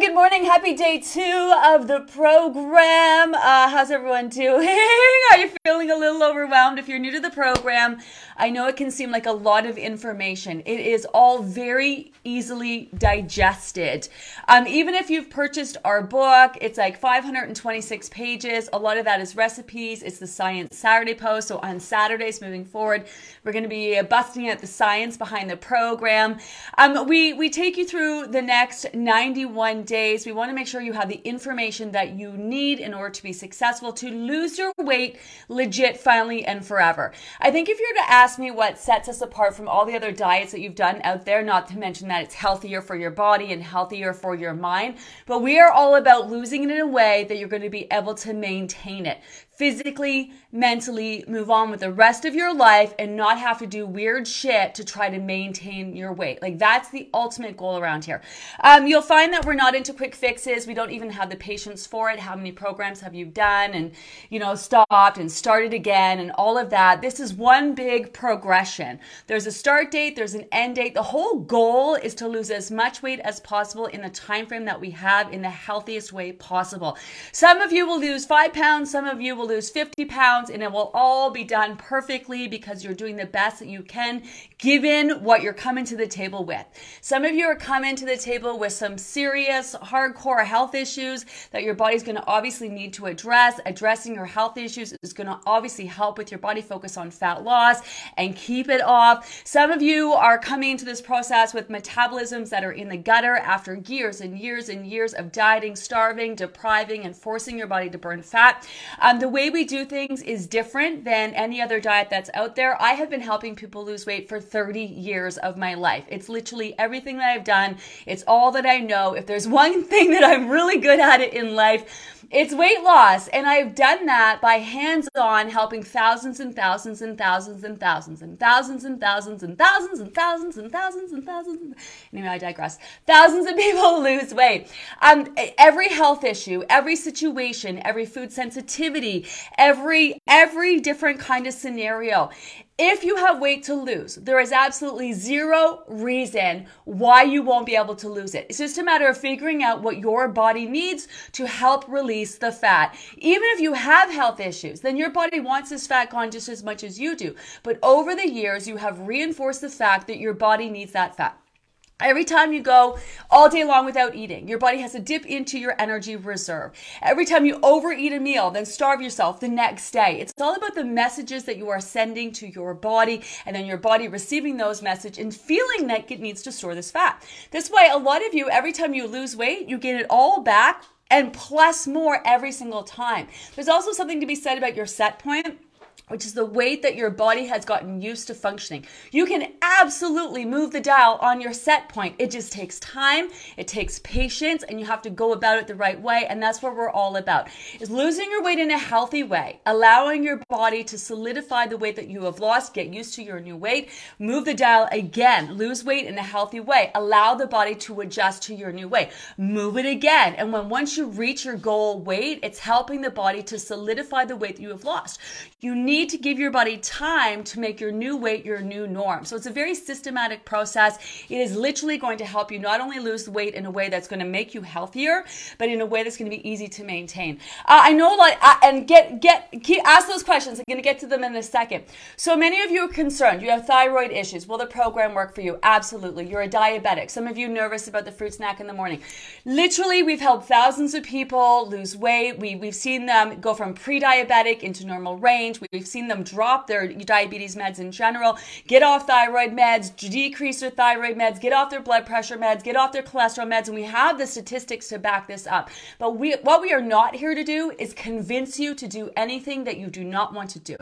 Good morning. Happy day two of the program. Uh, how's everyone doing? Are you feeling a little overwhelmed? If you're new to the program, I know it can seem like a lot of information. It is all very easily digested. Um, even if you've purchased our book, it's like 526 pages. A lot of that is recipes. It's the Science Saturday post. So on Saturdays moving forward, we're going to be busting at the science behind the program. Um, we we take you through the next 91 days. We want to make sure you have the information that you need in order to be successful to lose your weight legit, finally, and forever. I think if you're to ask me what sets us apart from all the other diets that you've done out there, not to mention that it's healthier for your body and healthier for your mind, but we are all about losing it in a way that you're going to be able to maintain it physically, mentally, move on with the rest of your life and not have to do weird shit to try to maintain your weight. Like that's the ultimate goal around here. Um, you'll find that we're not into quick fixes. We don't even have the patience for it. How many programs have you done and, you know, stopped and started again and all of that? This is one big progression. There's a start date, there's an end date. The whole goal is to lose as much weight as possible in the time frame that we have in the healthiest way possible. Some of you will lose five pounds, some of you will lose 50 pounds and it will all be done perfectly because you're doing the best that you can given what you're coming to the table with. Some of you are coming to the table with some serious, hardcore health issues that your body's going to obviously need to address. Addressing your health issues is going to obviously help with your body focus on fat loss and keep it off. Some of you are coming into this process with metabolisms that are in the gutter after years and years and years of dieting, starving, depriving, and forcing your body to burn fat. Um, the way we do things is different than any other diet that's out there. I have been helping people lose weight for 30 years of my life. It's literally everything that I've done. It's all that I know. If there's one thing that I'm really good at it in life, it's weight loss. And I've done that by hands on helping thousands and thousands and thousands and thousands and thousands and thousands and thousands and thousands and thousands and thousands. Anyway, I digress. Thousands of people lose weight. Um, every health issue, every situation, every food sensitivity, every, every different kind of scenario if you have weight to lose, there is absolutely zero reason why you won't be able to lose it. It's just a matter of figuring out what your body needs to help release the fat. Even if you have health issues, then your body wants this fat gone just as much as you do. But over the years, you have reinforced the fact that your body needs that fat. Every time you go all day long without eating, your body has to dip into your energy reserve. Every time you overeat a meal, then starve yourself the next day. It's all about the messages that you are sending to your body and then your body receiving those messages and feeling that it needs to store this fat. This way, a lot of you, every time you lose weight, you gain it all back and plus more every single time. There's also something to be said about your set point which is the weight that your body has gotten used to functioning. You can absolutely move the dial on your set point. It just takes time, it takes patience, and you have to go about it the right way. And that's what we're all about is losing your weight in a healthy way, allowing your body to solidify the weight that you have lost, get used to your new weight, move the dial again, lose weight in a healthy way, allow the body to adjust to your new weight, move it again. And when once you reach your goal weight, it's helping the body to solidify the weight that you have lost. You need to give your body time to make your new weight your new norm. So it's a very systematic process. It is literally going to help you not only lose weight in a way that's going to make you healthier, but in a way that's going to be easy to maintain. Uh, I know lot, uh, and get get keep, ask those questions. I'm going to get to them in a second. So many of you are concerned. You have thyroid issues. Will the program work for you? Absolutely. You're a diabetic. Some of you nervous about the fruit snack in the morning. Literally, we've helped thousands of people lose weight. We we've seen them go from pre-diabetic into normal range. We We've seen them drop their diabetes meds in general, get off thyroid meds, decrease their thyroid meds, get off their blood pressure meds, get off their cholesterol meds, and we have the statistics to back this up. But we, what we are not here to do is convince you to do anything that you do not want to do.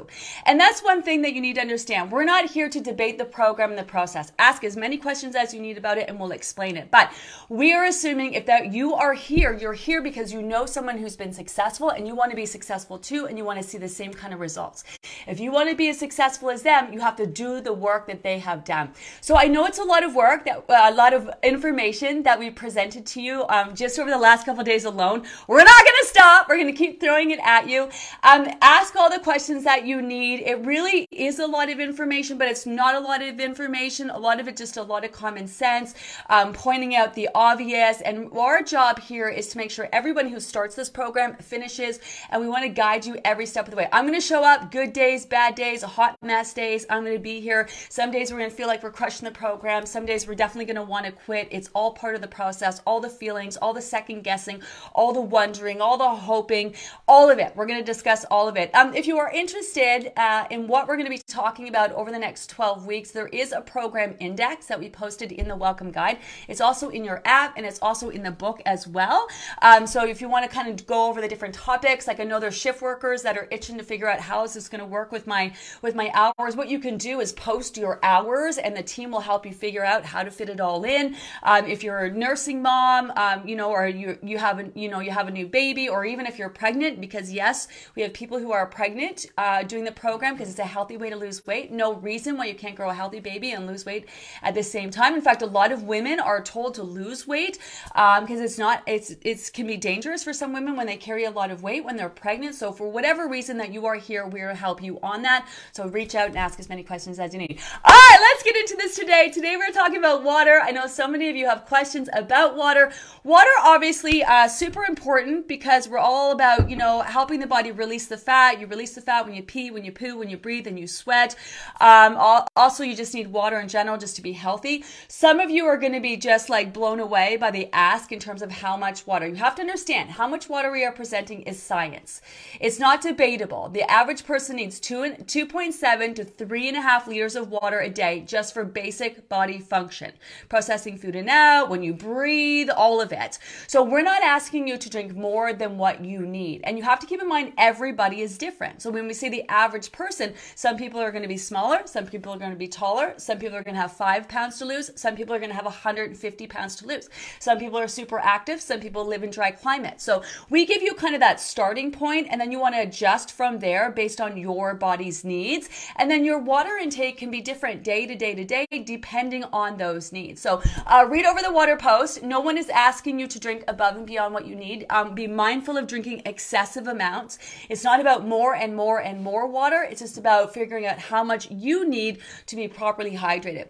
And that's one thing that you need to understand. We're not here to debate the program and the process. Ask as many questions as you need about it and we'll explain it. But we are assuming if that you are here, you're here because you know someone who's been successful and you want to be successful too and you want to see the same kind of results. If you want to be as successful as them, you have to do the work that they have done. So I know it's a lot of work, that uh, a lot of information that we presented to you um, just over the last couple days alone. We're not going to stop. We're going to keep throwing it at you. Um, ask all the questions that you need. It really is a lot of information, but it's not a lot of information. A lot of it just a lot of common sense, um, pointing out the obvious. And our job here is to make sure everyone who starts this program finishes, and we want to guide you every step of the way. I'm going to show up good days, bad days, hot mess days. I'm going to be here. Some days we're going to feel like we're crushing the program. Some days we're definitely going to want to quit. It's all part of the process, all the feelings, all the second guessing, all the wondering, all the hoping, all of it. We're going to discuss all of it. Um, if you are interested uh, in what we're going to be talking about over the next 12 weeks, there is a program index that we posted in the welcome guide. It's also in your app and it's also in the book as well. Um, so if you want to kind of go over the different topics, like I know there's shift workers that are itching to figure out how is this going to work with my with my hours. What you can do is post your hours, and the team will help you figure out how to fit it all in. Um, if you're a nursing mom, um, you know, or you you have a you know you have a new baby, or even if you're pregnant, because yes, we have people who are pregnant uh, doing the program because it's a healthy way to lose weight. No reason why you can't grow a healthy baby and lose weight at the same time. In fact, a lot of women are told to lose weight because um, it's not it's it can be dangerous for some women when they carry a lot of weight when they're pregnant. So for whatever reason that you are here, we'll help you on that. So reach out and ask as many questions as you need. All right, let's get into this today. Today we're talking about water. I know so many of you have questions about water. Water, obviously, uh, super important because we're all about, you know, helping the body release the fat. You release the fat when you pee, when you poo, when you breathe, and you sweat. Um, also, you just need water in general just to be healthy. Some of you are going to be just like blown away by the ask in terms of how much water. You have to understand how much water we are presenting is science. It's not debatable. The average person needs two, and 2.7 to three and a half liters of water a day just for basic body function. Processing food and out, when you breathe, all of it. So we're not asking you to drink more than what you need. And you have to keep in mind everybody is different. So when we say the average person, some people are going to be smaller, some people are going to be taller, some people are going to have five pounds to lose, some people are going to have 150 pounds to lose. Some people are super active, some people live in dry climates. So we give you kind of that starting point, and then you want to adjust from there based on your body's needs. And then your water intake can be different day to day to day depending on those needs. So uh, read over the water post. No one is asking you to drink above and beyond what you need. Um, be mindful of drinking excessive amounts. It's not about more and more and more water. It's just about figuring out how much you need to be properly hydrated.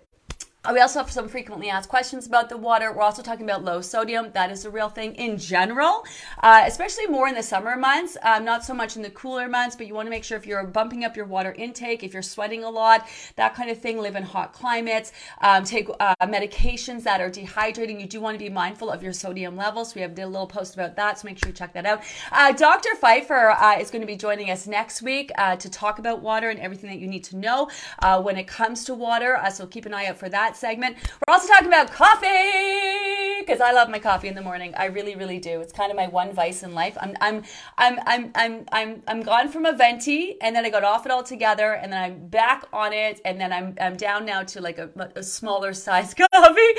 Uh, we also have some frequently asked questions about the water. We're also talking about low sodium. That is a real thing in general, uh, especially more in the summer months, um, not so much in the cooler months, but you want to make sure if you're bumping up your water intake, if you're sweating a lot, that kind of thing, live in hot climates, um, take uh, medications that are dehydrating. You do want to be mindful of your sodium levels. We have did a little post about that, so make sure you check that out. Uh, Dr. Pfeiffer uh, is going to be joining us next week uh, to talk about water and everything that you need to know when it comes to water. so keep an eye out for that that segment. We're also talking about coffee because I love my coffee in the morning. I really, really do. It's kind of my one vice in life. I'm, I'm, I'm, I'm, I'm, I'm, I'm gone from a venti, and then I got off it altogether, and then I'm back on it, and then I'm, I'm down now to like a, a smaller size coffee.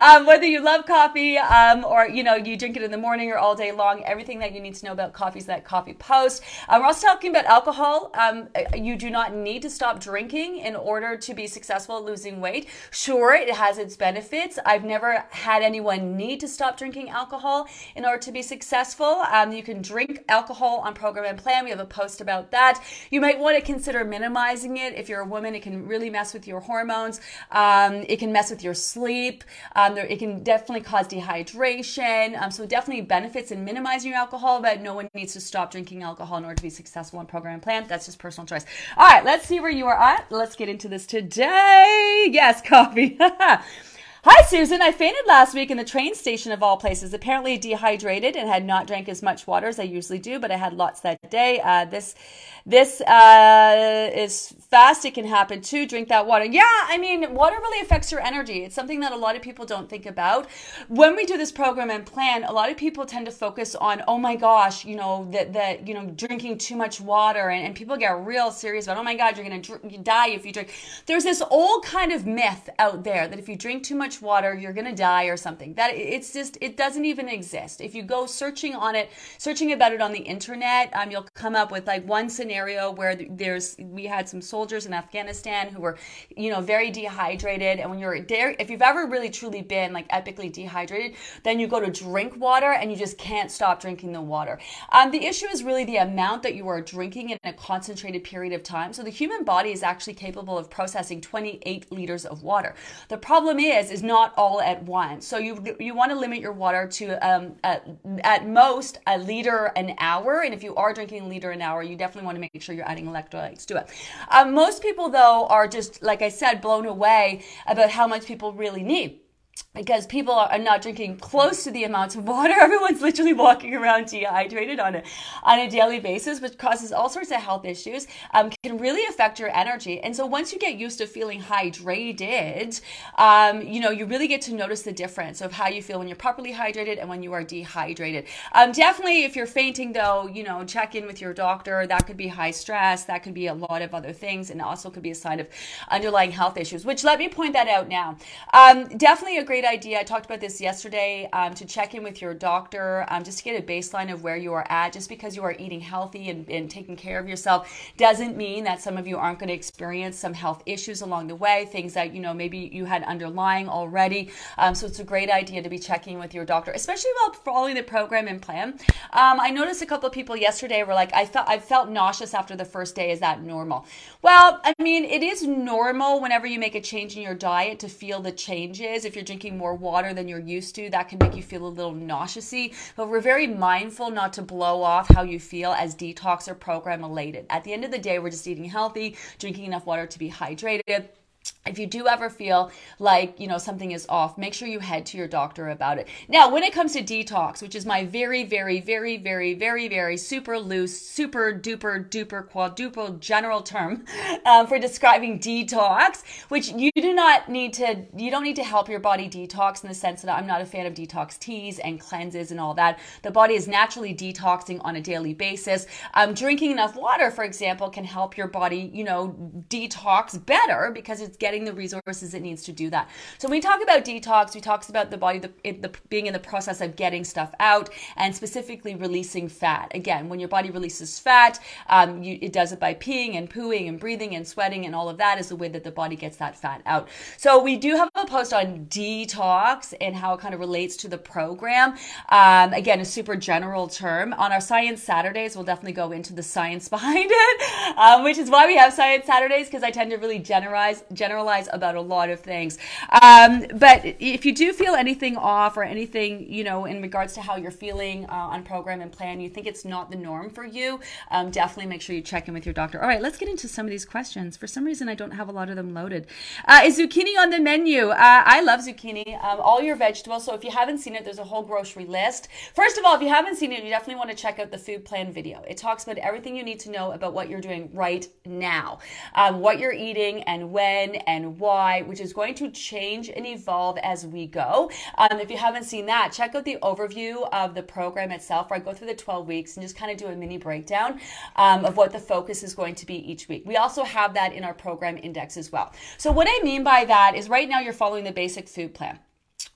Um, whether you love coffee, um, or you know you drink it in the morning or all day long, everything that you need to know about coffee is that coffee post. Um, we're also talking about alcohol. Um, you do not need to stop drinking in order to be successful losing weight. Sure Sure, it has its benefits. I've never had anyone need to stop drinking alcohol in order to be successful. Um, you can drink alcohol on program and plan. We have a post about that. You might want to consider minimizing it. If you're a woman, it can really mess with your hormones. Um, it can mess with your sleep. Um, there, it can definitely cause dehydration. Um, so definitely benefits in minimizing your alcohol, but no one needs to stop drinking alcohol in order to be successful on program and plan. That's just personal choice. All right, let's see where you are at. Let's get into this today. Yes, coffee. Hi, Susan. I fainted last week in the train station of all places. Apparently dehydrated and had not drank as much water as I usually do, but I had lots that day. Uh, this this uh, is fast. It can happen too. Drink that water. Yeah, I mean, water really affects your energy. It's something that a lot of people don't think about. When we do this program and plan, a lot of people tend to focus on, oh my gosh, you know, that that you know, drinking too much water, and, and people get real serious about, oh my God, you're gonna dr- die if you drink. There's this old kind of myth out there that if you drink too much water, you're gonna die or something. That it's just it doesn't even exist. If you go searching on it, searching about it on the internet, um, you'll come up with like one scenario scenario where there's we had some soldiers in Afghanistan who were, you know, very dehydrated. And when you're there, if you've ever really truly been like epically dehydrated, then you go to drink water and you just can't stop drinking the water. Um, the issue is really the amount that you are drinking in a concentrated period of time. So the human body is actually capable of processing 28 liters of water. The problem is, is not all at once. So you you want to limit your water to um, at, at most a liter an hour. And if you are drinking a liter an hour, you definitely want to make sure you're adding electrolytes to it. Um, most people, though, are just, like I said, blown away about how much people really need because people are not drinking close to the amounts of water. Everyone's literally walking around dehydrated on a on a daily basis, which causes all sorts of health issues. Um, can really affect your energy. And so once you get used to feeling hydrated, um, you know you really get to notice the difference of how you feel when you're properly hydrated and when you are dehydrated. Um, definitely, if you're fainting, though, you know check in with your doctor. That could be high stress. That could be a lot of other things, and also could be a sign of underlying health issues. Which let me point that out now. Um, definitely a great idea. I talked about this yesterday um, to check in with your doctor um, just to get a baseline of where you are at. Just because you are eating healthy and, and taking care of yourself doesn't mean that some of you aren't going to experience some health issues along the way, things that, you know, maybe you had underlying already. Um, so it's a great idea to be checking with your doctor, especially while following the program and plan. Um, I noticed a couple of people yesterday were like, I felt, I felt nauseous after the first day. Is that normal? Well, I mean, it is normal whenever you make a change in your diet to feel the changes. If you're drinking drinking more water than you're used to, that can make you feel a little nauseousy. But we're very mindful not to blow off how you feel as detox or program elated. At the end of the day, we're just eating healthy, drinking enough water to be hydrated if you do ever feel like you know something is off make sure you head to your doctor about it. Now when it comes to detox which is my very very very very very very super loose super duper duper quadruple general term um, for describing detox which you do not need to you don't need to help your body detox in the sense that i'm not a fan of detox teas and cleanses and all that. The body is naturally detoxing on a daily basis. Um, drinking enough water for example can help your body you know detox better because it's getting the resources it needs to do that. So when we talk about detox, we talk about the body the, the, being in the process of getting stuff out and specifically releasing fat. Again, when your body releases fat, um, you, it does it by peeing and pooing and breathing and sweating and all of that is the way that the body gets that fat out. So we do have a post on detox and how it kind of relates to the program. Um, again, a super general term. On our Science Saturdays, we'll definitely go into the science behind it, um, which is why we have Science Saturdays because I tend to really generalize generalize about a lot of things. Um, but if you do feel anything off or anything, you know, in regards to how you're feeling uh, on program and plan, you think it's not the norm for you, um, definitely make sure you check in with your doctor. All right, let's get into some of these questions. For some reason, I don't have a lot of them loaded. Uh, is zucchini on the menu? Uh, I love zucchini. Um, all your vegetables. So if you haven't seen it, there's a whole grocery list. First of all, if you haven't seen it, you definitely want to check out the food plan video. It talks about everything you need to know about what you're doing right now, um, what you're eating and when and why, which is going to change and evolve as we go. Um, if you haven't seen that, check out the overview of the program itself, where I go through the 12 weeks and just kind of do a mini breakdown um, of what the focus is going to be each week. We also have that in our program index as well. So, what I mean by that is right now you're following the basic food plan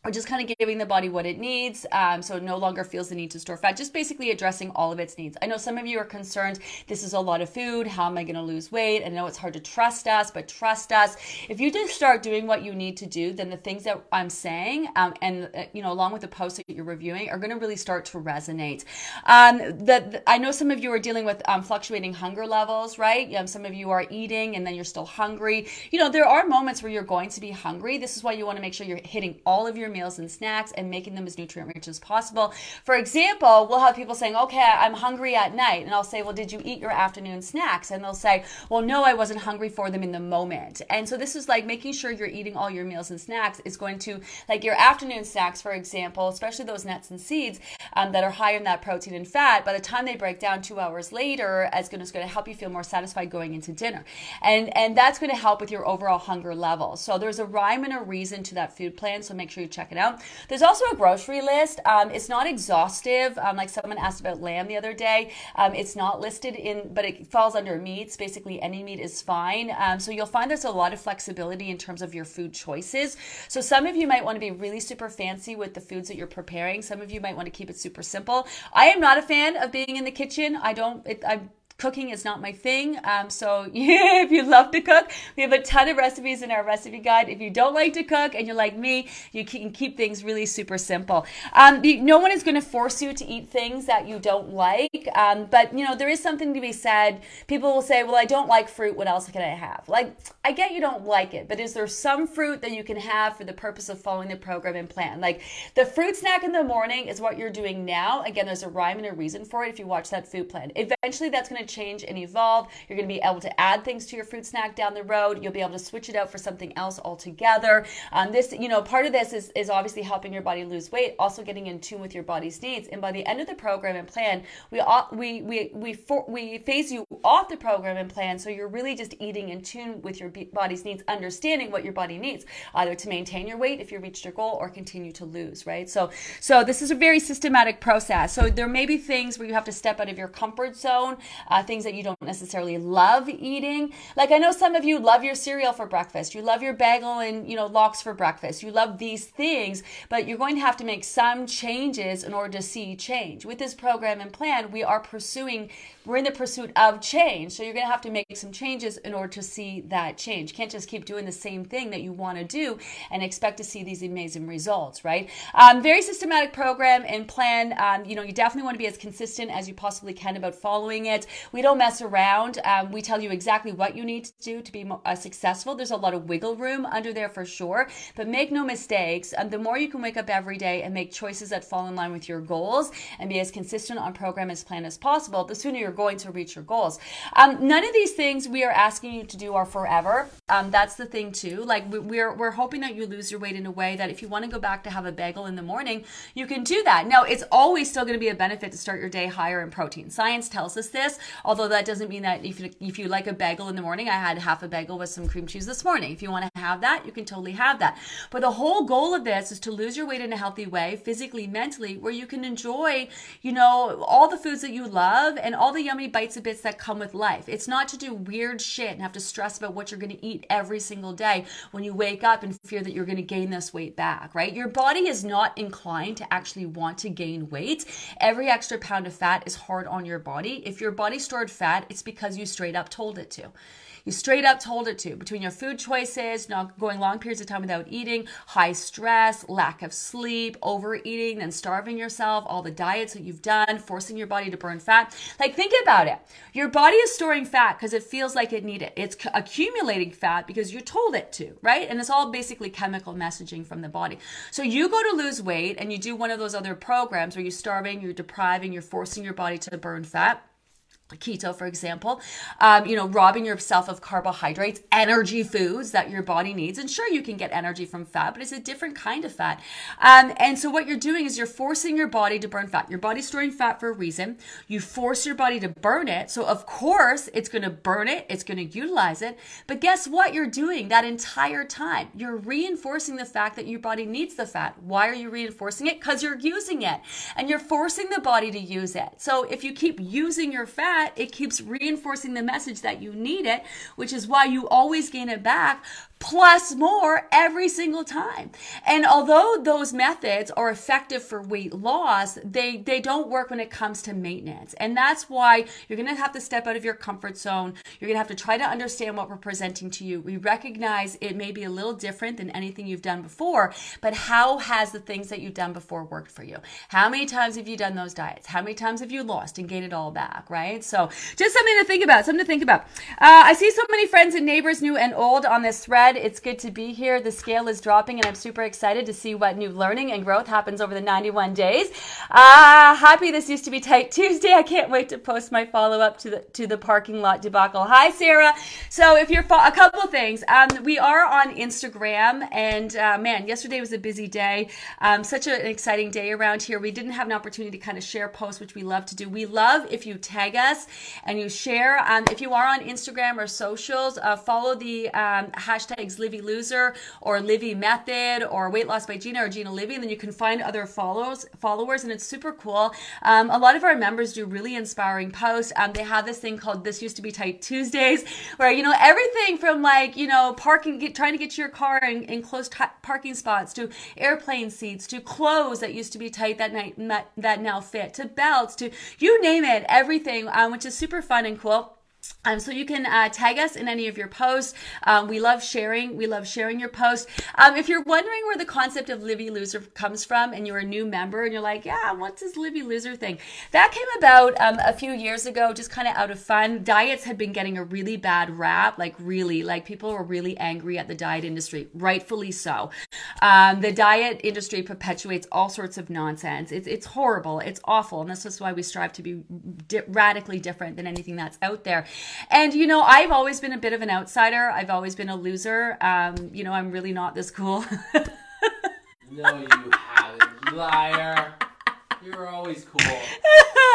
or just kind of giving the body what it needs um, so it no longer feels the need to store fat just basically addressing all of its needs. I know some of you are concerned this is a lot of food how am i going to lose weight? I know it's hard to trust us but trust us. If you just start doing what you need to do then the things that i'm saying um, and uh, you know along with the posts that you're reviewing are going to really start to resonate. Um, the, the, i know some of you are dealing with um, fluctuating hunger levels right? Um, some of you are eating and then you're still hungry. You know there are moments where you're going to be hungry. This is why you want to make sure you're hitting all of your meals and snacks and making them as nutrient rich as possible. For example, we'll have people saying, okay, I'm hungry at night. And I'll say, well, did you eat your afternoon snacks? And they'll say, well, no, I wasn't hungry for them in the moment. And so this is like making sure you're eating all your meals and snacks is going to, like your afternoon snacks, for example, especially those nuts and seeds um, that are higher in that protein and fat, by the time they break down two hours later, it's going to help you feel more satisfied going into dinner. And, and that's going to help with your overall hunger level. So there's a rhyme and a reason to that food plan. So make sure you check it out. There's also a grocery list. Um, it's not exhaustive. Um, like someone asked about lamb the other day. Um, it's not listed in, but it falls under meats. Basically, any meat is fine. Um, so you'll find there's a lot of flexibility in terms of your food choices. So some of you might want to be really super fancy with the foods that you're preparing. Some of you might want to keep it super simple. I am not a fan of being in the kitchen. I don't. It, I cooking is not my thing. Um, so yeah, if you love to cook, we have a ton of recipes in our recipe guide. If you don't like to cook and you're like me, you can keep things really super simple. Um, no one is going to force you to eat things that you don't like. Um, but you know, there is something to be said. People will say, well, I don't like fruit. What else can I have? Like, I get you don't like it, but is there some fruit that you can have for the purpose of following the program and plan? Like the fruit snack in the morning is what you're doing now. Again, there's a rhyme and a reason for it. If you watch that food plan, eventually that's going to change and evolve. You're going to be able to add things to your fruit snack down the road. You'll be able to switch it out for something else altogether. Um, this, you know, part of this is, is obviously helping your body lose weight, also getting in tune with your body's needs. And by the end of the program and plan, we we we we for, we phase you off the program and plan, so you're really just eating in tune with your body's needs, understanding what your body needs, either to maintain your weight if you reached your goal or continue to lose. Right. So so this is a very systematic process. So there may be things where you have to step out of your comfort zone. Uh, things that you don't necessarily love eating. Like I know some of you love your cereal for breakfast. You love your bagel and, you know, lox for breakfast. You love these things, but you're going to have to make some changes in order to see change. With this program and plan, we are pursuing we're in the pursuit of change. So you're going to have to make some changes in order to see that change. You can't just keep doing the same thing that you want to do and expect to see these amazing results, right? Um, very systematic program and plan. Um, you know, you definitely want to be as consistent as you possibly can about following it. We don't mess around. Um, we tell you exactly what you need to do to be uh, successful. There's a lot of wiggle room under there for sure, but make no mistakes. Um, the more you can wake up every day and make choices that fall in line with your goals and be as consistent on program as plan as possible, the sooner you're going to reach your goals. Um, none of these things we are asking you to do are forever. Um, that's the thing too. Like we're we're hoping that you lose your weight in a way that if you want to go back to have a bagel in the morning, you can do that. Now it's always still going to be a benefit to start your day higher in protein. Science tells us this. Although that doesn't mean that if you, if you like a bagel in the morning, I had half a bagel with some cream cheese this morning. If you want to have that, you can totally have that. But the whole goal of this is to lose your weight in a healthy way, physically, mentally, where you can enjoy, you know, all the foods that you love and all the yummy bites and bits that come with life. It's not to do weird shit and have to stress about what you're going to eat every single day when you wake up and fear that you're going to gain this weight back, right? Your body is not inclined to actually want to gain weight. Every extra pound of fat is hard on your body. If your body stored fat, it's because you straight up told it to. You straight up told it to. Between your food choices, not going long periods of time without eating, high stress, lack of sleep, overeating, then starving yourself, all the diets that you've done, forcing your body to burn fat. Like, think about it. Your body is storing fat because it feels like it needs it. It's accumulating fat because you told it to, right? And it's all basically chemical messaging from the body. So you go to lose weight and you do one of those other programs where you're starving, you're depriving, you're forcing your body to burn fat keto for example um, you know robbing yourself of carbohydrates energy foods that your body needs. And sure you can get energy from fat but it's a different kind of fat. Um, and so what you're doing is you're forcing your body to burn fat. Your body's storing fat for a reason. You force your body to burn it. So of course it's going to burn it. It's going to utilize it. But guess what you're doing that entire time? You're reinforcing the fact that your body needs the fat. Why are you reinforcing it? Because you're using it. And you're forcing the body to use it. So if you keep using your fat that, it keeps reinforcing the message that you need it, which is why you always gain it back plus more every single time. And although those methods are effective for weight loss, they, they don't work when it comes to maintenance. And that's why you're going to have to step out of your comfort zone. You're going to have to try to understand what we're presenting to you. We recognize it may be a little different than anything you've done before, but how has the things that you've done before worked for you? How many times have you done those diets? How many times have you lost and gained it all back, right? So just something to think about, something to think about. Uh, I see so many friends and neighbors, new and old, on this thread said, it's good to be here. The scale is dropping, and I'm super excited to see what new learning and growth happens over the 91 days. Uh, happy this used to be tight Tuesday. I can't wait to post my follow up to the to the parking lot debacle. Hi, Sarah. So if you're fo- a couple things, um, we are on Instagram, and uh, man, yesterday was a busy day. Um, such an exciting day around here. We didn't have an opportunity to kind of share posts, which we love to do. We love if you tag us and you share. Um, if you are on Instagram or socials, uh, follow the um, hashtags Livy Loser or Livy Method or Weight Loss by Gina or Gina Livy, and then you can find other follows followers, and it's super cool. Um, a lot of our members do really inspiring posts. Um, they have this thing called "This Used to Be Tight Tuesdays," where you know everything from like you know parking, get, trying to get to your car in, in close t- parking spots, to airplane seats, to clothes that used to be tight that night that, that now fit, to belts, to you name it, everything, um, which is super fun and cool. Um, so you can uh, tag us in any of your posts. Um, we love sharing. We love sharing your posts. Um, if you're wondering where the concept of Livy Loser comes from, and you're a new member, and you're like, "Yeah, what's this Livy Loser thing?" That came about um, a few years ago, just kind of out of fun. Diets had been getting a really bad rap, like really, like people were really angry at the diet industry, rightfully so. Um, the diet industry perpetuates all sorts of nonsense. It's it's horrible. It's awful, and this is why we strive to be di- radically different than anything that's out there. And, you know, I've always been a bit of an outsider. I've always been a loser. Um, you know, I'm really not this cool. no, you haven't, liar. You're always cool.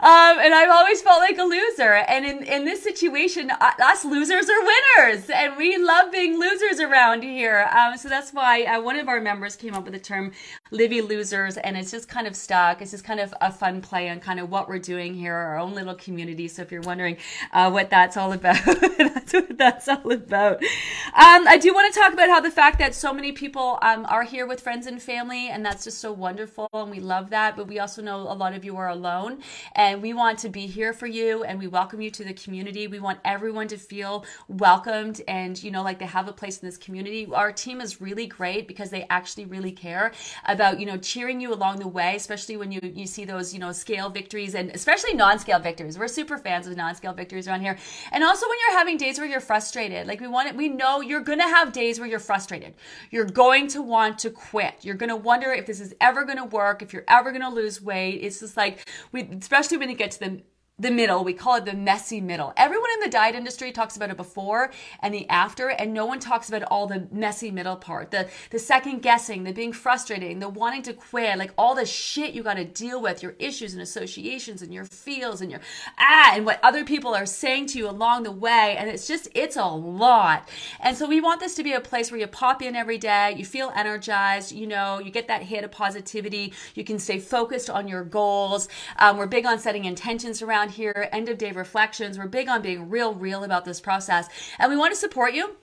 um, and I've always felt like a loser. And in, in this situation, uh, us losers are winners. And we love being losers around here. Um, so that's why uh, one of our members came up with the term Livy Losers. And it's just kind of stuck. It's just kind of a fun play on kind of what we're doing here, our own little community. So if you're wondering uh, what that's all about, that's what that's all about. Um, I do want to talk about how the fact that so many people um, are here with friends and family. And that's just so wonderful. And we love that. But we also know a lot of you are alone. And we want to be here for you and we welcome you to the community. We want everyone to feel welcomed and, you know, like they have a place in this community. Our team is really great because they actually really care about, you know, cheering you along the way, especially when you, you see those, you know, scale victories and especially non scale victories. We're super fans of non scale victories around here. And also when you're having days where you're frustrated, like we want it, we know you're going to have days where you're frustrated. You're going to want to quit. You're going to wonder if this is ever going to work, if you're ever going to lose weight. It's just like, we, especially when you get to the the middle. We call it the messy middle. Everyone in the diet industry talks about it before and the after, and no one talks about all the messy middle part. The the second guessing, the being frustrating, the wanting to quit, like all the shit you gotta deal with, your issues and associations and your feels and your ah and what other people are saying to you along the way. And it's just it's a lot. And so we want this to be a place where you pop in every day, you feel energized, you know, you get that hit of positivity, you can stay focused on your goals. Um, we're big on setting intentions around here, end of day reflections. We're big on being real, real about this process. And we want to support you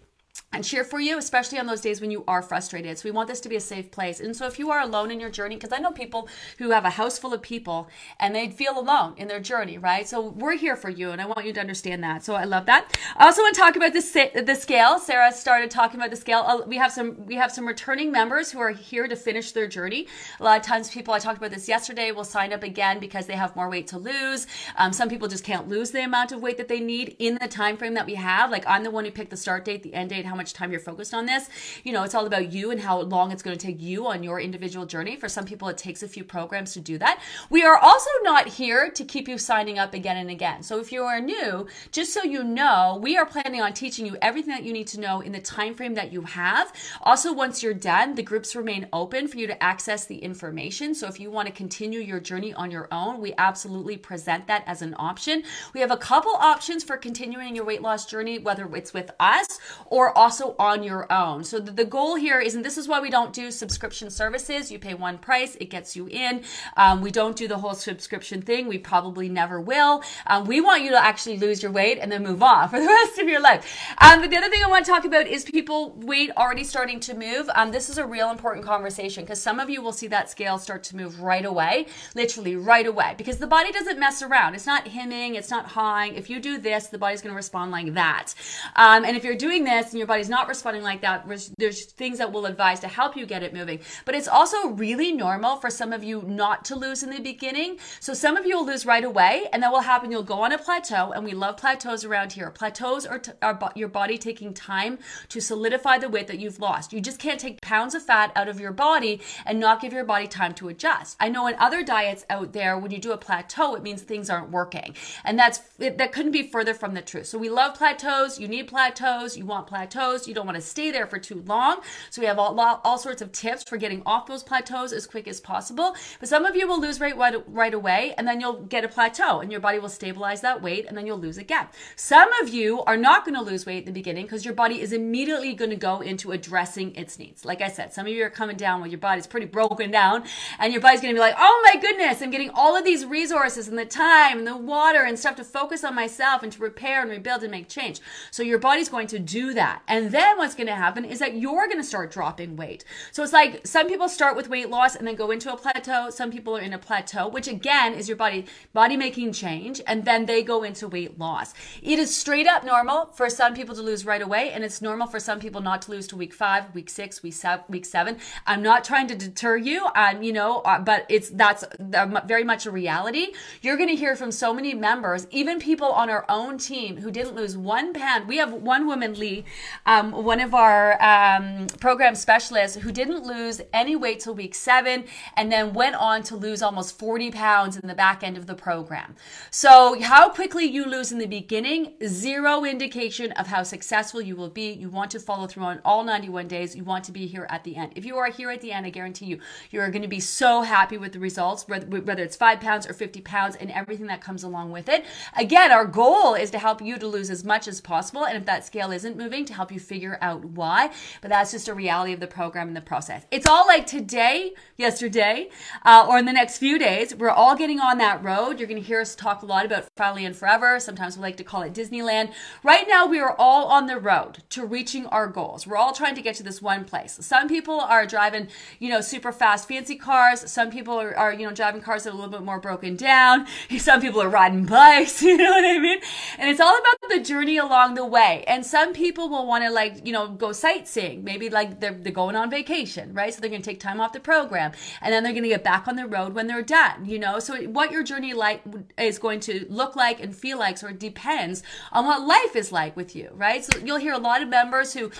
and cheer for you, especially on those days when you are frustrated. So we want this to be a safe place. And so if you are alone in your journey, because I know people who have a house full of people and they feel alone in their journey, right? So we're here for you, and I want you to understand that. So I love that. I also want to talk about the the scale. Sarah started talking about the scale. Uh, we have some we have some returning members who are here to finish their journey. A lot of times, people I talked about this yesterday will sign up again because they have more weight to lose. Um, some people just can't lose the amount of weight that they need in the time frame that we have. Like I'm the one who picked the start date, the end date, how much time you're focused on this. You know, it's all about you and how long it's going to take you on your individual journey. For some people, it takes a few programs to do that. We are also not here to keep you signing up again and again. So if you are new, just so you know, we are planning on teaching you everything that you need to know in the time frame that you have. Also, once you're done, the groups remain open for you to access the information. So if you want to continue your journey on your own, we absolutely present that as an option. We have a couple options for continuing your weight loss journey, whether it's with us or also on your own. So the, the goal here is, and this is why we don't do subscription services. You pay one price, it gets you in. Um, we don't do the whole subscription thing. We probably never will. Um, we want you to actually lose your weight and then move on for the rest of your life. Um, but the other thing I want to talk about is people weight already starting to move. Um, this is a real important conversation because some of you will see that scale start to move right away, literally right away, because the body doesn't mess around. It's not hemming, it's not hawing. If you do this, the body's going to respond like that. Um, and if you're doing this and your your body's not responding like that, there's things that we'll advise to help you get it moving. But it's also really normal for some of you not to lose in the beginning. So some of you will lose right away, and that will happen. You'll go on a plateau, and we love plateaus around here. Plateaus are, t- are your body taking time to solidify the weight that you've lost. You just can't take pounds of fat out of your body and not give your body time to adjust. I know in other diets out there, when you do a plateau, it means things aren't working, and that's that couldn't be further from the truth. So we love plateaus. You need plateaus. You want plateaus. You don't want to stay there for too long. So we have all, all sorts of tips for getting off those plateaus as quick as possible. But some of you will lose weight right, right away, and then you'll get a plateau, and your body will stabilize that weight, and then you'll lose again. Some of you are not going to lose weight in the beginning because your body is immediately going to go into addressing its needs. Like I said, some of you are coming down with your body's pretty broken down, and your body's going to be like, oh my goodness, I'm getting all of these resources and the time and the water and stuff to focus on myself and to repair and rebuild and make change. So your body's going to do that. And then what's going to happen is that you're going to start dropping weight. So it's like some people start with weight loss and then go into a plateau. Some people are in a plateau, which again is your body body making change and then they go into weight loss. It is straight up normal for some people to lose right away and it's normal for some people not to lose to week 5, week 6, week 7, week 7. I'm not trying to deter you, um, you know, uh, but it's that's very much a reality. You're going to hear from so many members, even people on our own team who didn't lose one pound. We have one woman, Lee, um, one of our um, program specialists, who didn't lose any weight till week seven and then went on to lose almost 40 pounds in the back end of the program. So, how quickly you lose in the beginning, zero indication of how successful you will be. You want to follow through on all 91 days. You want to be here at the end. If you are here at the end, I guarantee you, you are going to be so happy with the results, whether it's five pounds or 50 pounds and everything that comes along with it. Again, our goal is to help you to lose as much as possible. And if that scale isn't moving, to help you figure out why. But that's just a reality of the program and the process. It's all like today, yesterday, uh, or in the next few days. We're all getting on that road. You're going to hear us talk a lot about Finally and Forever. Sometimes we like to call it Disneyland. Right now, we are all on the road to reaching our goals. We're all trying to get to this one place. Some people are driving, you know, super fast, fancy cars. Some people are, are you know, driving cars that are a little bit more broken down. Some people are riding bikes, you know what I mean? And it's all about the journey along the way. And some people will want to like, you know, go sightseeing. Maybe like they're, they're going on vacation, right? So they're going to take time off the program and then they're going to get back on the road when they're done, you know? So what your journey like is going to look like and feel like sort of depends on what life is like with you, right? So you'll hear a lot of members who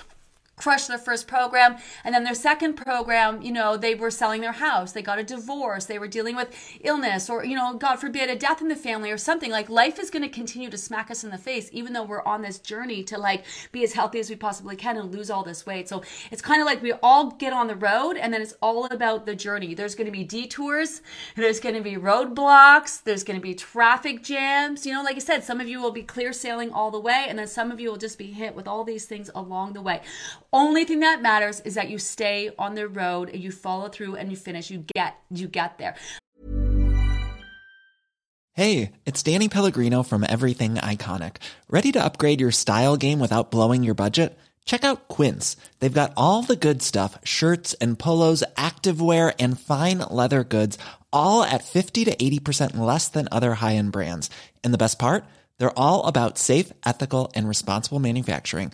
crushed their first program. And then their second program you know they were selling their house. They got a divorce. They were dealing with illness or you know god forbid a death in the family or something. Like life is going to continue to smack us in the face even though we're on this journey to like be as healthy as we possibly can and lose all this weight. So it's kind of like we all get on the road and then it's all about the journey. There's going to be detours. There's going to be roadblocks. There's going to be traffic jams. You know like i said some of you will be clear sailing all the way and then some of you will just be hit with all these things along the way only thing that matters is that you stay on the road and you follow through and you finish. You get you get there. Hey, it's Danny Pellegrino from Everything Iconic. Ready to upgrade your style game without blowing your budget? Check out Quince. They've got all the good stuff, shirts and polos, activewear and fine leather goods, all at 50 to 80% less than other high-end brands. And the best part? They're all about safe, ethical and responsible manufacturing.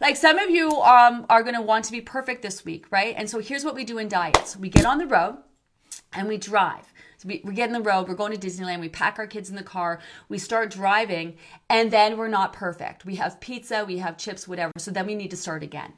Like some of you um, are going to want to be perfect this week, right? And so here's what we do in diets we get on the road and we drive. So we, we get in the road, we're going to Disneyland, we pack our kids in the car, we start driving, and then we're not perfect. We have pizza, we have chips, whatever. So then we need to start again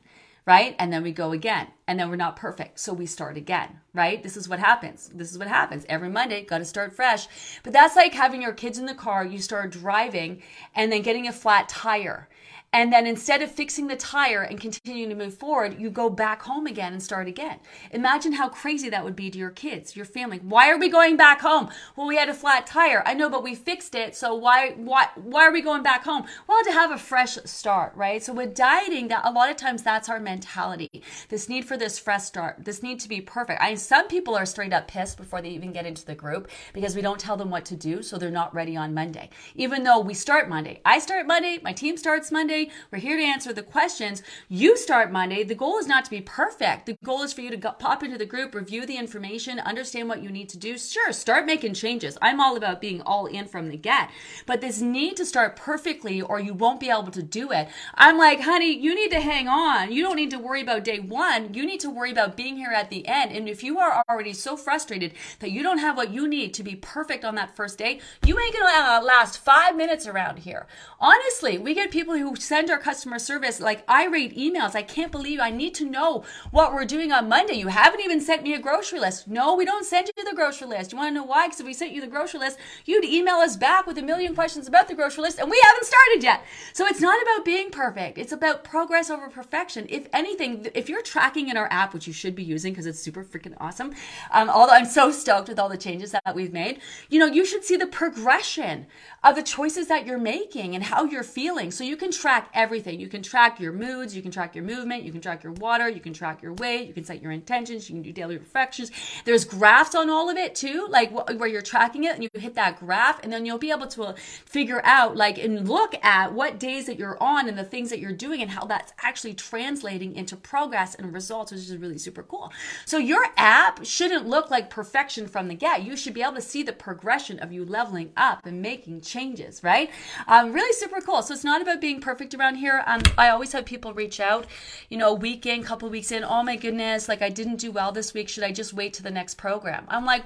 right? And then we go again, and then we're not perfect. So we start again, right? This is what happens. This is what happens every Monday. Got to start fresh. But that's like having your kids in the car, you start driving, and then getting a flat tire And then instead of fixing the tire and continuing to move forward, you go back home again and start again. Imagine how crazy that would be to your kids, your family. Why are we going back home? Well, we had a flat tire. I know, but we fixed it. So why why why are we going back home? Well, to have a fresh start, right? So with dieting, that a lot of times that's our mentality. This need for this fresh start, this need to be perfect. I some people are straight up pissed before they even get into the group because we don't tell them what to do, so they're not ready on Monday. Even though we start Monday. I start Monday, my team starts Monday we're here to answer the questions. You start Monday. The goal is not to be perfect. The goal is for you to go, pop into the group, review the information, understand what you need to do. Sure, start making changes. I'm all about being all in from the get. But this need to start perfectly or you won't be able to do it. I'm like, honey, you need to hang on. You don't need to worry about day one. You need to worry about being here at the end. And if you are already so frustrated that you don't have what you need to be perfect on that first day, you ain't gonna uh, last five minutes around here. Honestly, we get people who send our customer service like irate emails. I can't believe I need to know what we're doing on Monday. You haven't even sent me a grocery list. No, we don't send you the grocery list. You want to know why? Because if we sent you the grocery list, you'd email us back with a million questions about the grocery list, and we haven't started yet. So it's not about being perfect. It's about progress over perfection. If anything, if you're tracking in our app, which you should be using because it's super freaking awesome, um, although I'm so stoked with all the changes that we've made, you know, you should see the progression of the choices that you're making and how you're feeling. So you can track everything. You can track your moods, you can track your movement, you can track your water, you can track your weight, you can set your intentions, you can do daily reflections. There's graphs on all of it too, like where you're tracking it and you hit that graph and then you'll be able to figure out like and look at what days that you're on and the things that you're doing and how that's actually translating into progress and results, which is really super cool. So your app shouldn't look like perfection from the get. You should be able to see the progression of you leveling up and making changes, right? Um, really super cool. So it's not about being perfect around here. Um, I always have people reach out, you know, a week in, couple weeks in. Oh my goodness, like I didn't do well this week. Should I just wait to the next program? I'm like,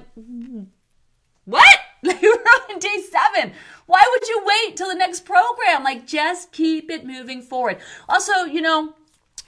what? We're on day seven. Why would you wait till the next program? Like just keep it moving forward. Also, you know,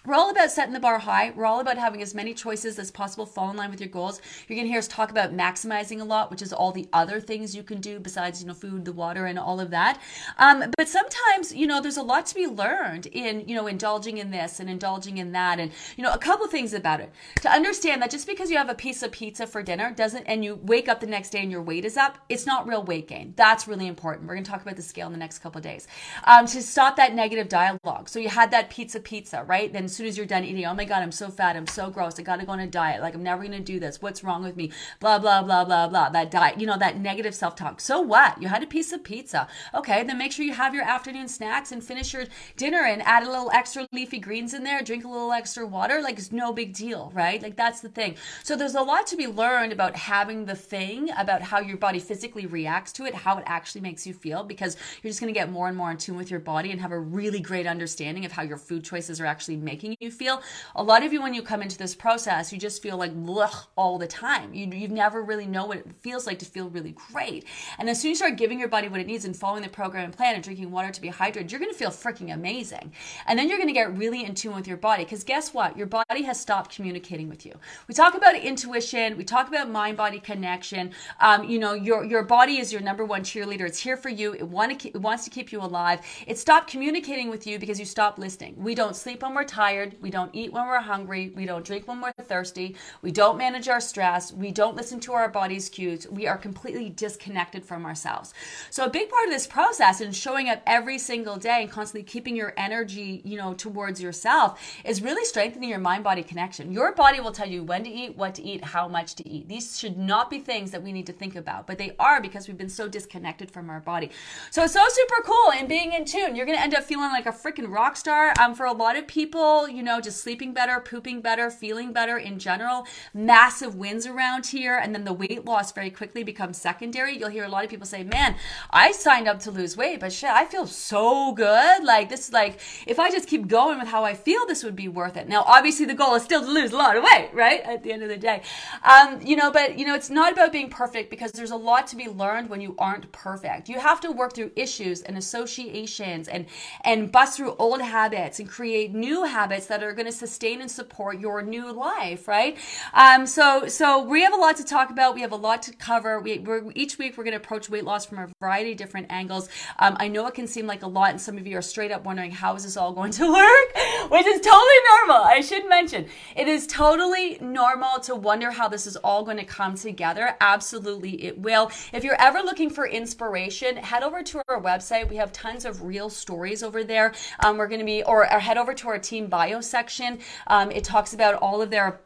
we're all about setting the bar high. We're all about having as many choices as possible fall in line with your goals. You're to hear us talk about maximizing a lot, which is all the other things you can do besides, you know, food, the water, and all of that. Um, but sometimes, you know, there's a lot to be learned in, you know, indulging in this and indulging in that. And, you know, a couple things about it. To understand that just because you have a piece of pizza for dinner doesn't, and you wake up the next day and your weight is up, it's not real weight gain. That's really important. We're to talk about the scale in the next couple days. Um, to stop that negative dialogue. So you had that pizza pizza, right? Then soon as you're done eating, oh my God, I'm so fat. I'm so gross. I got to go on a diet. Like, I'm never going to do this. What's wrong with me? Blah, blah, blah, blah, blah. That diet, you know, that negative self talk. So what? You had a piece of pizza. Okay, then make sure you have your afternoon snacks and finish your dinner and add a little extra leafy greens in there. Drink a little extra water. Like, it's no big deal, right? Like, that's the thing. So, there's a lot to be learned about having the thing, about how your body physically reacts to it, how it actually makes you feel, because you're just going to get more and more in tune with your body and have a really great understanding of how your food choices are actually making you feel. A lot of you, when you come into this process, you just feel like blech all the time. You, you never really know what it feels like to feel really great. And as soon as you start giving your body what it needs and following the program and plan and drinking water to be hydrated, you're going to feel freaking amazing. And then you're going to get really in tune with your body because guess what? Your body has stopped communicating with you. We talk about intuition, we talk about mind body connection. Um, you know, your, your body is your number one cheerleader. It's here for you, it, want to it wants to keep you alive. It stopped communicating with you because you stopped listening. We don't sleep when we're tired, we don't eat when we're hungry. We don't drink when we're thirsty. We don't manage our stress. We don't listen to our body's cues. We are completely disconnected from ourselves. So a big part of this process and showing up every single day and constantly keeping your energy, you know, towards yourself is really strengthening your mind body connection. Your body will tell you when to eat, what to eat, how much to eat. These should not be things that we need to think about, but they are because we've been so disconnected from our body. So it's so super cool and being in tune. You're going to end up feeling like a freaking rock star. Um, for a lot of people, you know, just sleeping better, pooping better, feeling better in general. Massive wins around here. And then the weight loss very quickly becomes secondary. You'll hear a lot of people say, man, I signed up to lose weight, but shit, I feel so good. Like, this is like, if I just keep going with how I feel, this would be worth it. Now, obviously, the goal is still to lose a lot of weight, right? At the end of the day. Um, you know, but, you know, it's not about being perfect because there's a lot to be learned when you aren't perfect. You have to work through issues and associations and, and bust through old habits and create new habits habits that are going to sustain and support your new life, right? Um, so, so we have a lot to talk about. We have a lot to cover. We, each week we're going to approach weight loss from a variety of different angles. Um, I know it can seem like a lot, and some of you are straight up wondering how is this all going to work, which is totally normal. I should mention it is totally normal to wonder how this is all going to come together. Absolutely, it will. If you're ever looking for inspiration, head over to our website. We have tons of real stories over there. Um, we're going to be, or, or, head over to our team bio section. Um, it talks about all of their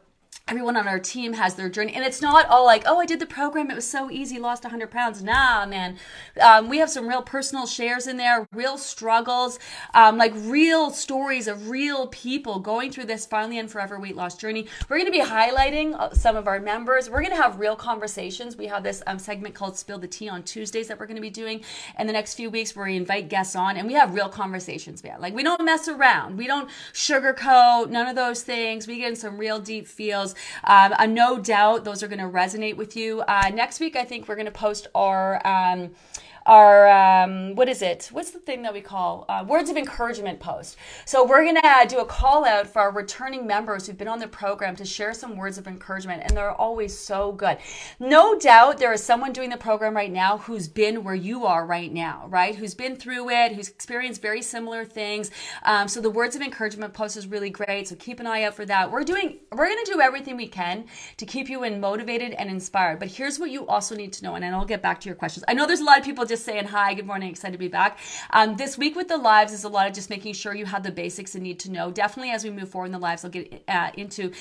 everyone on our team has their journey. And it's not all like oh i did the program it was so easy lost 100 pounds. Nah man. Um, we have some real personal shares in there real struggles um, like real stories of real people going through this finally and forever weight loss journey. We're going to be highlighting uh, some of our members. We're going to have real conversations. We have this um, segment called spill the tea on tuesdays that we're going to be doing. In the next few weeks where we invite guests on and we have real conversations man. Like we don't mess around. We don't sugarcoat none of those things. We get in some real deep feels um, uh, no doubt those are going to resonate with you. Uh, next week, I think we're going to post our. Um, our um, what is it? What's the thing that we call uh, words of encouragement post? So we're gonna do a call out for our returning members who've been on the program to share some words of encouragement, and they're always so good. No doubt there is someone doing the program right now who's been where you are right now, right? Who's been through it, who's experienced very similar things. Um, so the words of encouragement post is really great. So keep an eye out for that. We're doing we're gonna do everything we can to keep you in motivated and inspired. But here's what you also need to know, and then I'll get back to your questions. I know there's a lot of people just saying hi, good morning, excited to be back. Um, this week with the lives is a lot of just making sure you have the basics and need to know. Definitely as we move forward in the lives, I'll get uh, into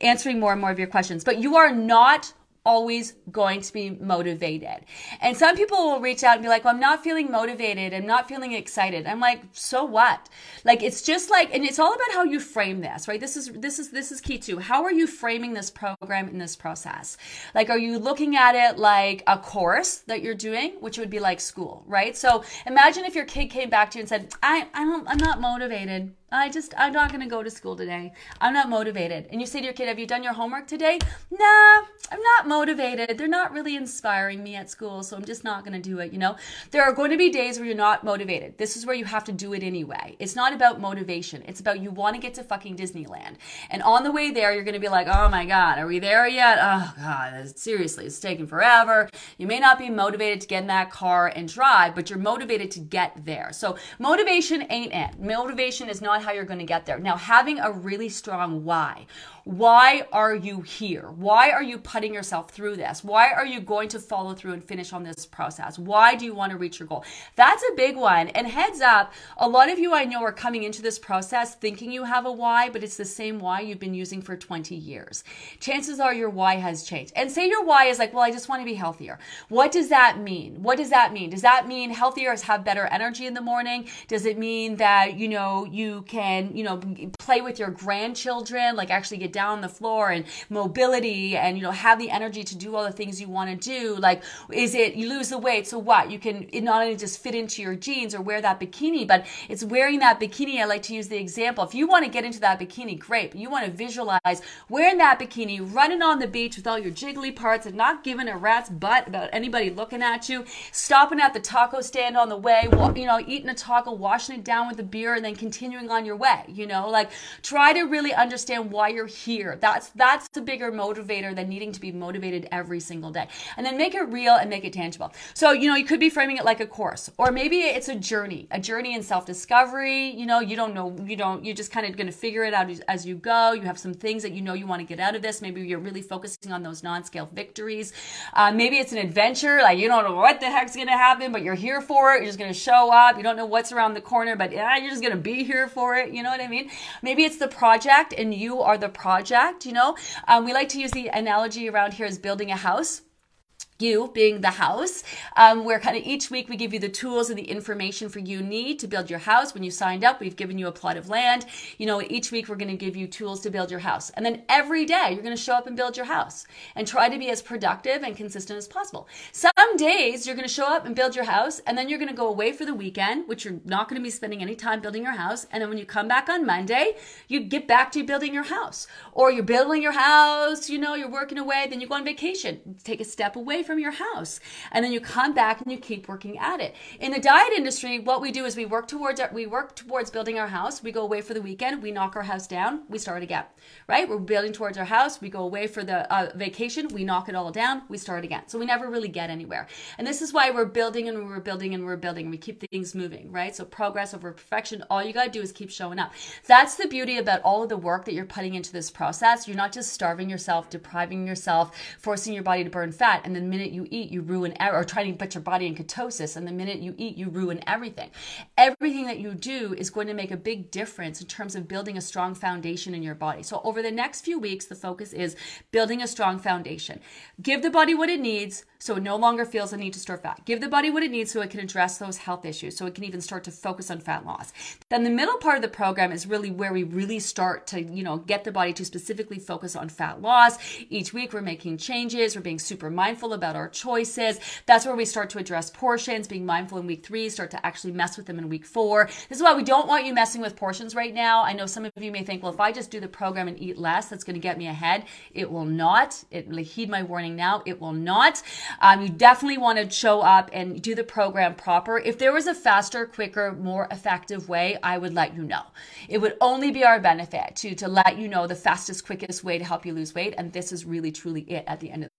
answering more and more of your questions. But you are not always going to be motivated. And some people will reach out and be like, well, I'm not feeling motivated. I'm not feeling excited. I'm like, so what? Like, it's just like, and it's all about how you frame this, right? This is, this is, this is key too. How are you framing this program in this process? Like, are you looking at it like a course that you're doing, which would be like school, right? So imagine if your kid came back to you and said, I, I don't, I'm not motivated. I just, I'm not going to go to school today. I'm not motivated. And you say to your kid, Have you done your homework today? Nah, I'm not motivated. They're not really inspiring me at school, so I'm just not going to do it. You know, there are going to be days where you're not motivated. This is where you have to do it anyway. It's not about motivation, it's about you want to get to fucking Disneyland. And on the way there, you're going to be like, Oh my God, are we there yet? Oh God, seriously, it's taking forever. You may not be motivated to get in that car and drive, but you're motivated to get there. So motivation ain't it. Motivation is not how you're going to get there. Now, having a really strong why. Why are you here? Why are you putting yourself through this? Why are you going to follow through and finish on this process? Why do you want to reach your goal? That's a big one. And heads up, a lot of you I know are coming into this process thinking you have a why, but it's the same why you've been using for 20 years. Chances are your why has changed. And say your why is like, well, I just want to be healthier. What does that mean? What does that mean? Does that mean healthier is have better energy in the morning? Does it mean that, you know, you can, you know, play with your grandchildren, like actually get down on the floor and mobility and you know have the energy to do all the things you want to do. Like is it you lose the weight so what? You can not only just fit into your jeans or wear that bikini but it's wearing that bikini. I like to use the example. If you want to get into that bikini great but you want to visualize wearing that bikini running on the beach with all your jiggly parts and not giving a rat's butt about anybody looking at you stopping at the taco stand on the way you know eating a taco washing it down with a beer and then continuing on your way you know? Like try to really understand why you're here. That's that's the bigger motivator than needing to be motivated every single day. And then make it real and make it tangible. So, you know, you could be framing it like a course or maybe it's a journey, a journey in self-discovery. You know, you don't know, you don't, you're just kind of going to figure it out as, as you go. You have some things that you know you want to get out of this. Maybe you're really focusing on those non-scale victories. Uh, maybe it's an adventure. Like you don't know what the heck's going to happen, but you're here for it. You're just going to show up. You don't know what's around the corner, but yeah, you're just going to be here for it. You know what I mean? Maybe it's the project and you are the project, you know? Um, we like to use the analogy around here as building a house you being the house, um, where kind of each week we give you the tools and the information for you need to build your house. When you signed up, we've given you a plot of land. You know, each week we're going to give you tools to build your house. And then every day you're going to show up and build your house and try to be as productive and consistent as possible. Some days you're going to show up and build your house and then you're going to go away for the weekend, which you're not going to be spending any time building your house. And then when you come back on Monday, you get back to building your house or you're building your house, you know, you're working away, then you go on vacation, take a step away away from your house. And then you come back and you keep working at it. In the diet industry, what we do is we work towards our, we work towards building our house. We go away for the weekend, we knock our house down, we start again. Right? We're building towards our house, we go away for the uh, vacation, we knock it all down, we start again. So we never really get anywhere. And this is why we're building and we're building and we're building. We keep things moving, right? So progress over perfection. All you got to do is keep showing up. That's the beauty about all of the work that you're putting into this process. You're not just starving yourself, depriving yourself, forcing your body to burn fat. And the minute you eat, you ruin, or trying to put your body in ketosis. And the minute you eat, you ruin everything. Everything that you do is going to make a big difference in terms of building a strong foundation in your body. So over the next few weeks, the focus is building a strong foundation. Give the body what it needs so it no longer feels a need to store fat. Give the body what it needs so it can address those health issues, so it can even start to focus on fat loss. Then the middle part of the program is really where we really start to, you know, get the body to specifically focus on fat loss. Each week we're making changes, we're being super mindful about our choices. That's where we start to address portions, being mindful in week three, start to actually mess with them in week four. This is why we don't want you messing with portions right now. I know some of you may think, well, if I just do the program and eat less, that's going to get me ahead. It will not. It heed my warning now. It will not. Um, you definitely want to show up and do the program proper. If there was a faster, quicker, more effective way, I would let you know. It would only be our benefit to to let you know the fastest, quickest way to help you lose weight, and this is really truly it at the end of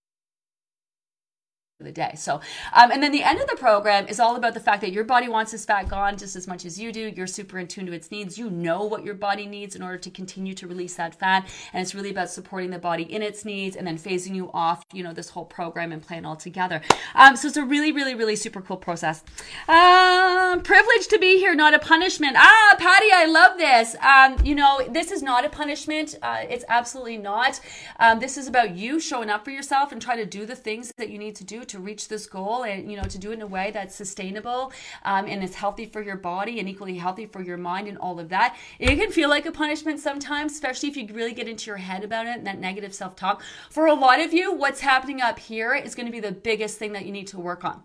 the day. So, um, and then the end of the program is all about the fact that your body wants this fat gone just as much as you do. You're super in tune to its needs. You know what your body needs in order to continue to release that fat. And it's really about supporting the body in its needs and then phasing you off, you know, this whole program and plan all together. Um, so it's a really, really, really super cool process. Um, privileged to be here, not a punishment. Ah, Patty, I love this. Um, you know, this is not a punishment. Uh, it's absolutely not. Um, this is about you showing up for yourself and trying to do the things that you need to do to reach this goal and you know to do it in a way that's sustainable um, and is healthy for your body and equally healthy for your mind and all of that. It can feel like a punishment sometimes especially if you really get into your head about it and that negative self-talk. For a lot of you what's happening up here is going to be the biggest thing that you need to work on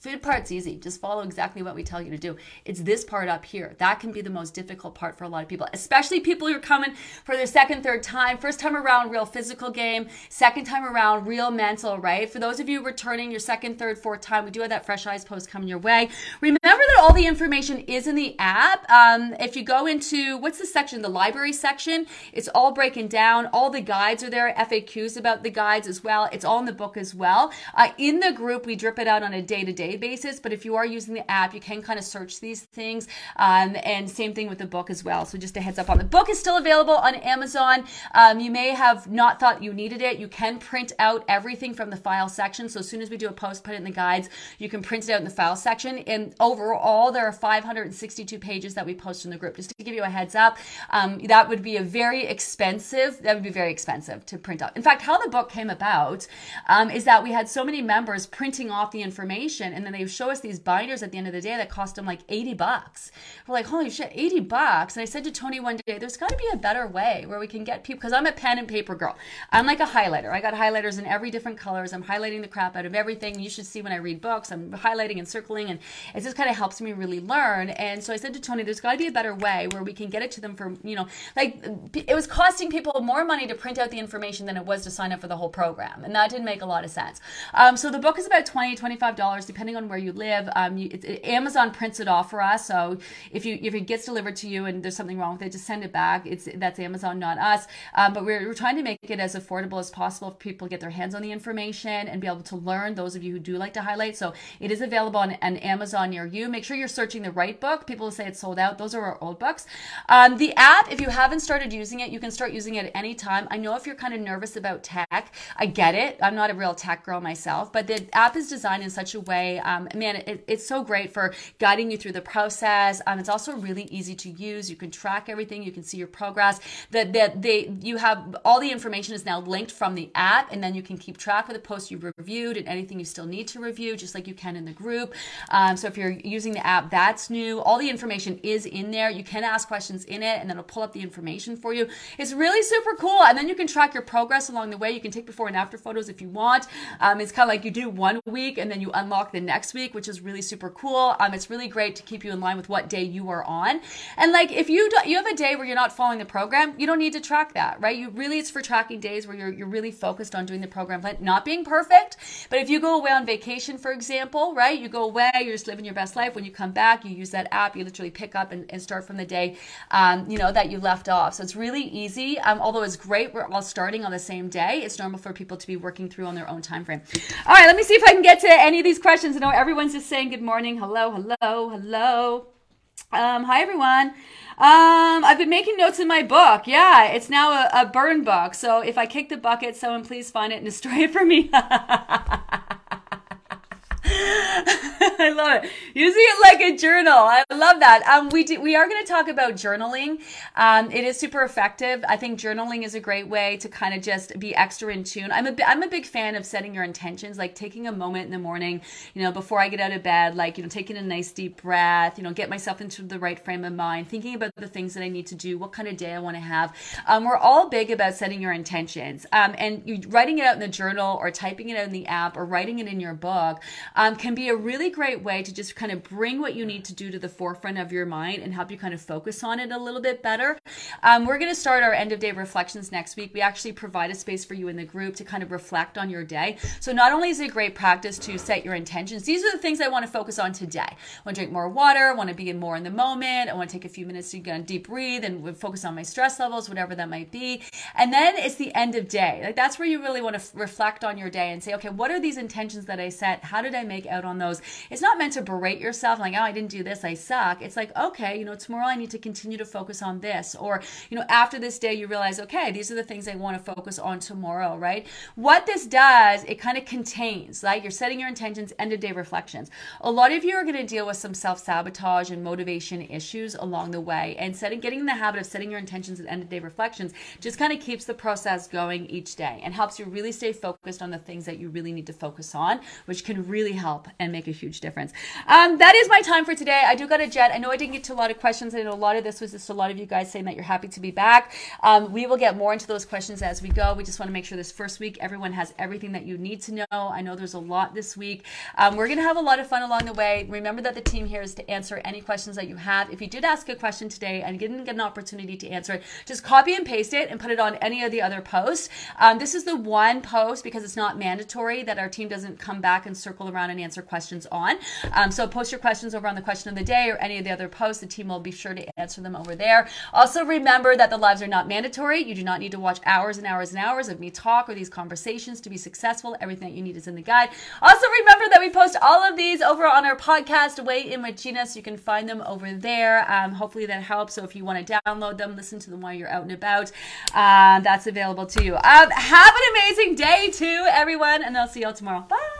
Food part's easy. Just follow exactly what we tell you to do. It's this part up here. That can be the most difficult part for a lot of people, especially people who are coming for their second, third time. First time around, real physical game. Second time around, real mental, right? For those of you returning your second, third, fourth time, we do have that Fresh Eyes post coming your way. Remember that all the information is in the app. Um, if you go into, what's the section? The library section. It's all breaking down. All the guides are there, FAQs about the guides as well. It's all in the book as well. Uh, in the group, we drip it out on a day to day day basis. But if you are using the app, you can kind of search these things. Um, and same thing with the book as well. So just a heads up on the book is still available on Amazon. Um, you may have not thought you needed it. You can print out everything from the file section. So as soon as we do a post, put it in the guides, you can print it out in the file section. And overall, there are 562 pages that we post in the group. Just to give you a heads up, um, that would be a very expensive. That would be very expensive to print out. In fact, how the book came about um, is that we had so many members printing off the information and then they show us these binders at the end of the day that cost them like 80 bucks. We're like, holy shit, 80 bucks. And I said to Tony one day, there's got to be a better way where we can get people, because I'm a pen and paper girl. I'm like a highlighter. I got highlighters in every different colors. I'm highlighting the crap out of everything. You should see when I read books, I'm highlighting and circling, and it just kind of helps me really learn. And so I said to Tony, there's got to be a better way where we can get it to them for, you know, like it was costing people more money to print out the information than it was to sign up for the whole program. And that didn't make a lot of sense. Um, so the book is about $20, $25, depending depending on where you live. Um, you, it, Amazon prints it off for us. So if you if it gets delivered to you and there's something wrong with it, just send it back. It's that's Amazon, not us. Um, but we're, we're trying to make it as affordable as possible for people to get their hands on the information and be able to learn. Those of you who do like to highlight, so it is available on, on Amazon near you. Make sure you're searching the right book. People say it's sold out. Those are our old books. Um, the app, if you haven't started using it, you can start using it at any time. I know if you're kind of nervous about tech, I get it. I'm not a real tech girl myself, but the app is designed in such a way um, man, it, it's so great for guiding you through the process. Um, it's also really easy to use. You can track everything. You can see your progress. That that they you have all the information is now linked from the app, and then you can keep track of the posts you've reviewed and anything you still need to review, just like you can in the group. Um, so if you're using the app, that's new. All the information is in there. You can ask questions in it, and then it'll pull up the information for you. It's really super cool, and then you can track your progress along the way. You can take before and after photos if you want. Um, it's kind of like you do one week, and then you unlock the next week, which is really super cool. Um, it's really great to keep you in line with what day you are on. And like if you you have a day where you're not following the program, you don't need to track that, right? You really it's for tracking days where you're you're really focused on doing the program plan, not being perfect. But if you go away on vacation, for example, right? You go away, you're just living your best life. When you come back, you use that app, you literally pick up and, and start from the day, um, you know, that you left off. So it's really easy. Um, although it's great, we're all starting on the same day. It's normal for people to be working through on their own time frame. All right, let me see if I can get to any of these questions. I know everyone's just saying good morning, hello, hello, hello. Um, hi everyone. Um, I've been making notes in my book. Yeah, it's now a, a burn book. So if I kick the bucket, someone please find it and destroy it for me. I love it. Using it like a journal. I love that. Um, we do, we are going to talk about journaling. Um, it is super effective. I think journaling is a great way to kind of just be extra in tune. I'm a I'm a big fan of setting your intentions, like taking a moment in the morning, you know, before I get out of bed, like you know, taking a nice deep breath, you know, get myself into the right frame of mind, thinking about the things that I need to do, what kind of day I want to have. Um, we're all big about setting your intentions, um, and you writing it out in the journal or typing it out in the app or writing it in your book um, can be a really great way to just kind of bring what you need to do to the forefront of your mind and help you kind of focus on it a little bit better. Um, we're going to start our end of day reflections next week. We actually provide a space for you in the group to kind of reflect on your day. So not only is it a great practice to set your intentions, these are the things I want to focus on today. I want to drink more water, I want to be more in the moment, I want to take a few minutes to get a deep breathe and focus on my stress levels, whatever that might be. And then it's the end of day. Like that's where you really want to f- reflect on your day and say, okay, what are these intentions that I set? How did I make out on those? It's not meant to berate yourself like, oh, I didn't do this, I suck. It's like, okay, you know, tomorrow I need to continue to focus on this. Or, you know, after this day, you realize, okay, these are the things I want to focus on tomorrow, right? What this does, it kind of contains, like you're setting your intentions, end of day reflections. A lot of you are going to deal with some self sabotage and motivation issues along the way. And setting, getting in the habit of setting your intentions and end of day reflections just kind of keeps the process going each day and helps you really stay focused on the things that you really need to focus on, which can really help and make a huge difference. Um, that is my time for today. I do got a jet. I know I didn't get to a lot of questions. I know a lot of this was just a lot of you guys saying that you're happy to be back. Um, we will get more into those questions as we go. We just want to make sure this first week everyone has everything that you need to know. I know there's a lot this week. Um, we're going to have a lot of fun along the way. Remember that the team here is to answer any questions that you have. If you did ask a question today and didn't get an opportunity to answer it, just copy and paste it and put it on any of the other posts. Um, this is the one post because it's not mandatory that our team doesn't come back and circle around and answer questions on. Um, so post your questions over on the question of the day or any of the other posts. The team will be sure to answer them over there. Also, remember that the lives are not mandatory. You do not need to watch hours and hours and hours of me talk or these conversations to be successful. Everything that you need is in the guide. Also, remember that we post all of these over on our podcast, Weigh In with Gina, so you can find them over there. Um, hopefully, that helps. So if you want to download them, listen to them while you're out and about, uh, that's available to you. Um, have an amazing day, too, everyone, and I'll see you all tomorrow. Bye.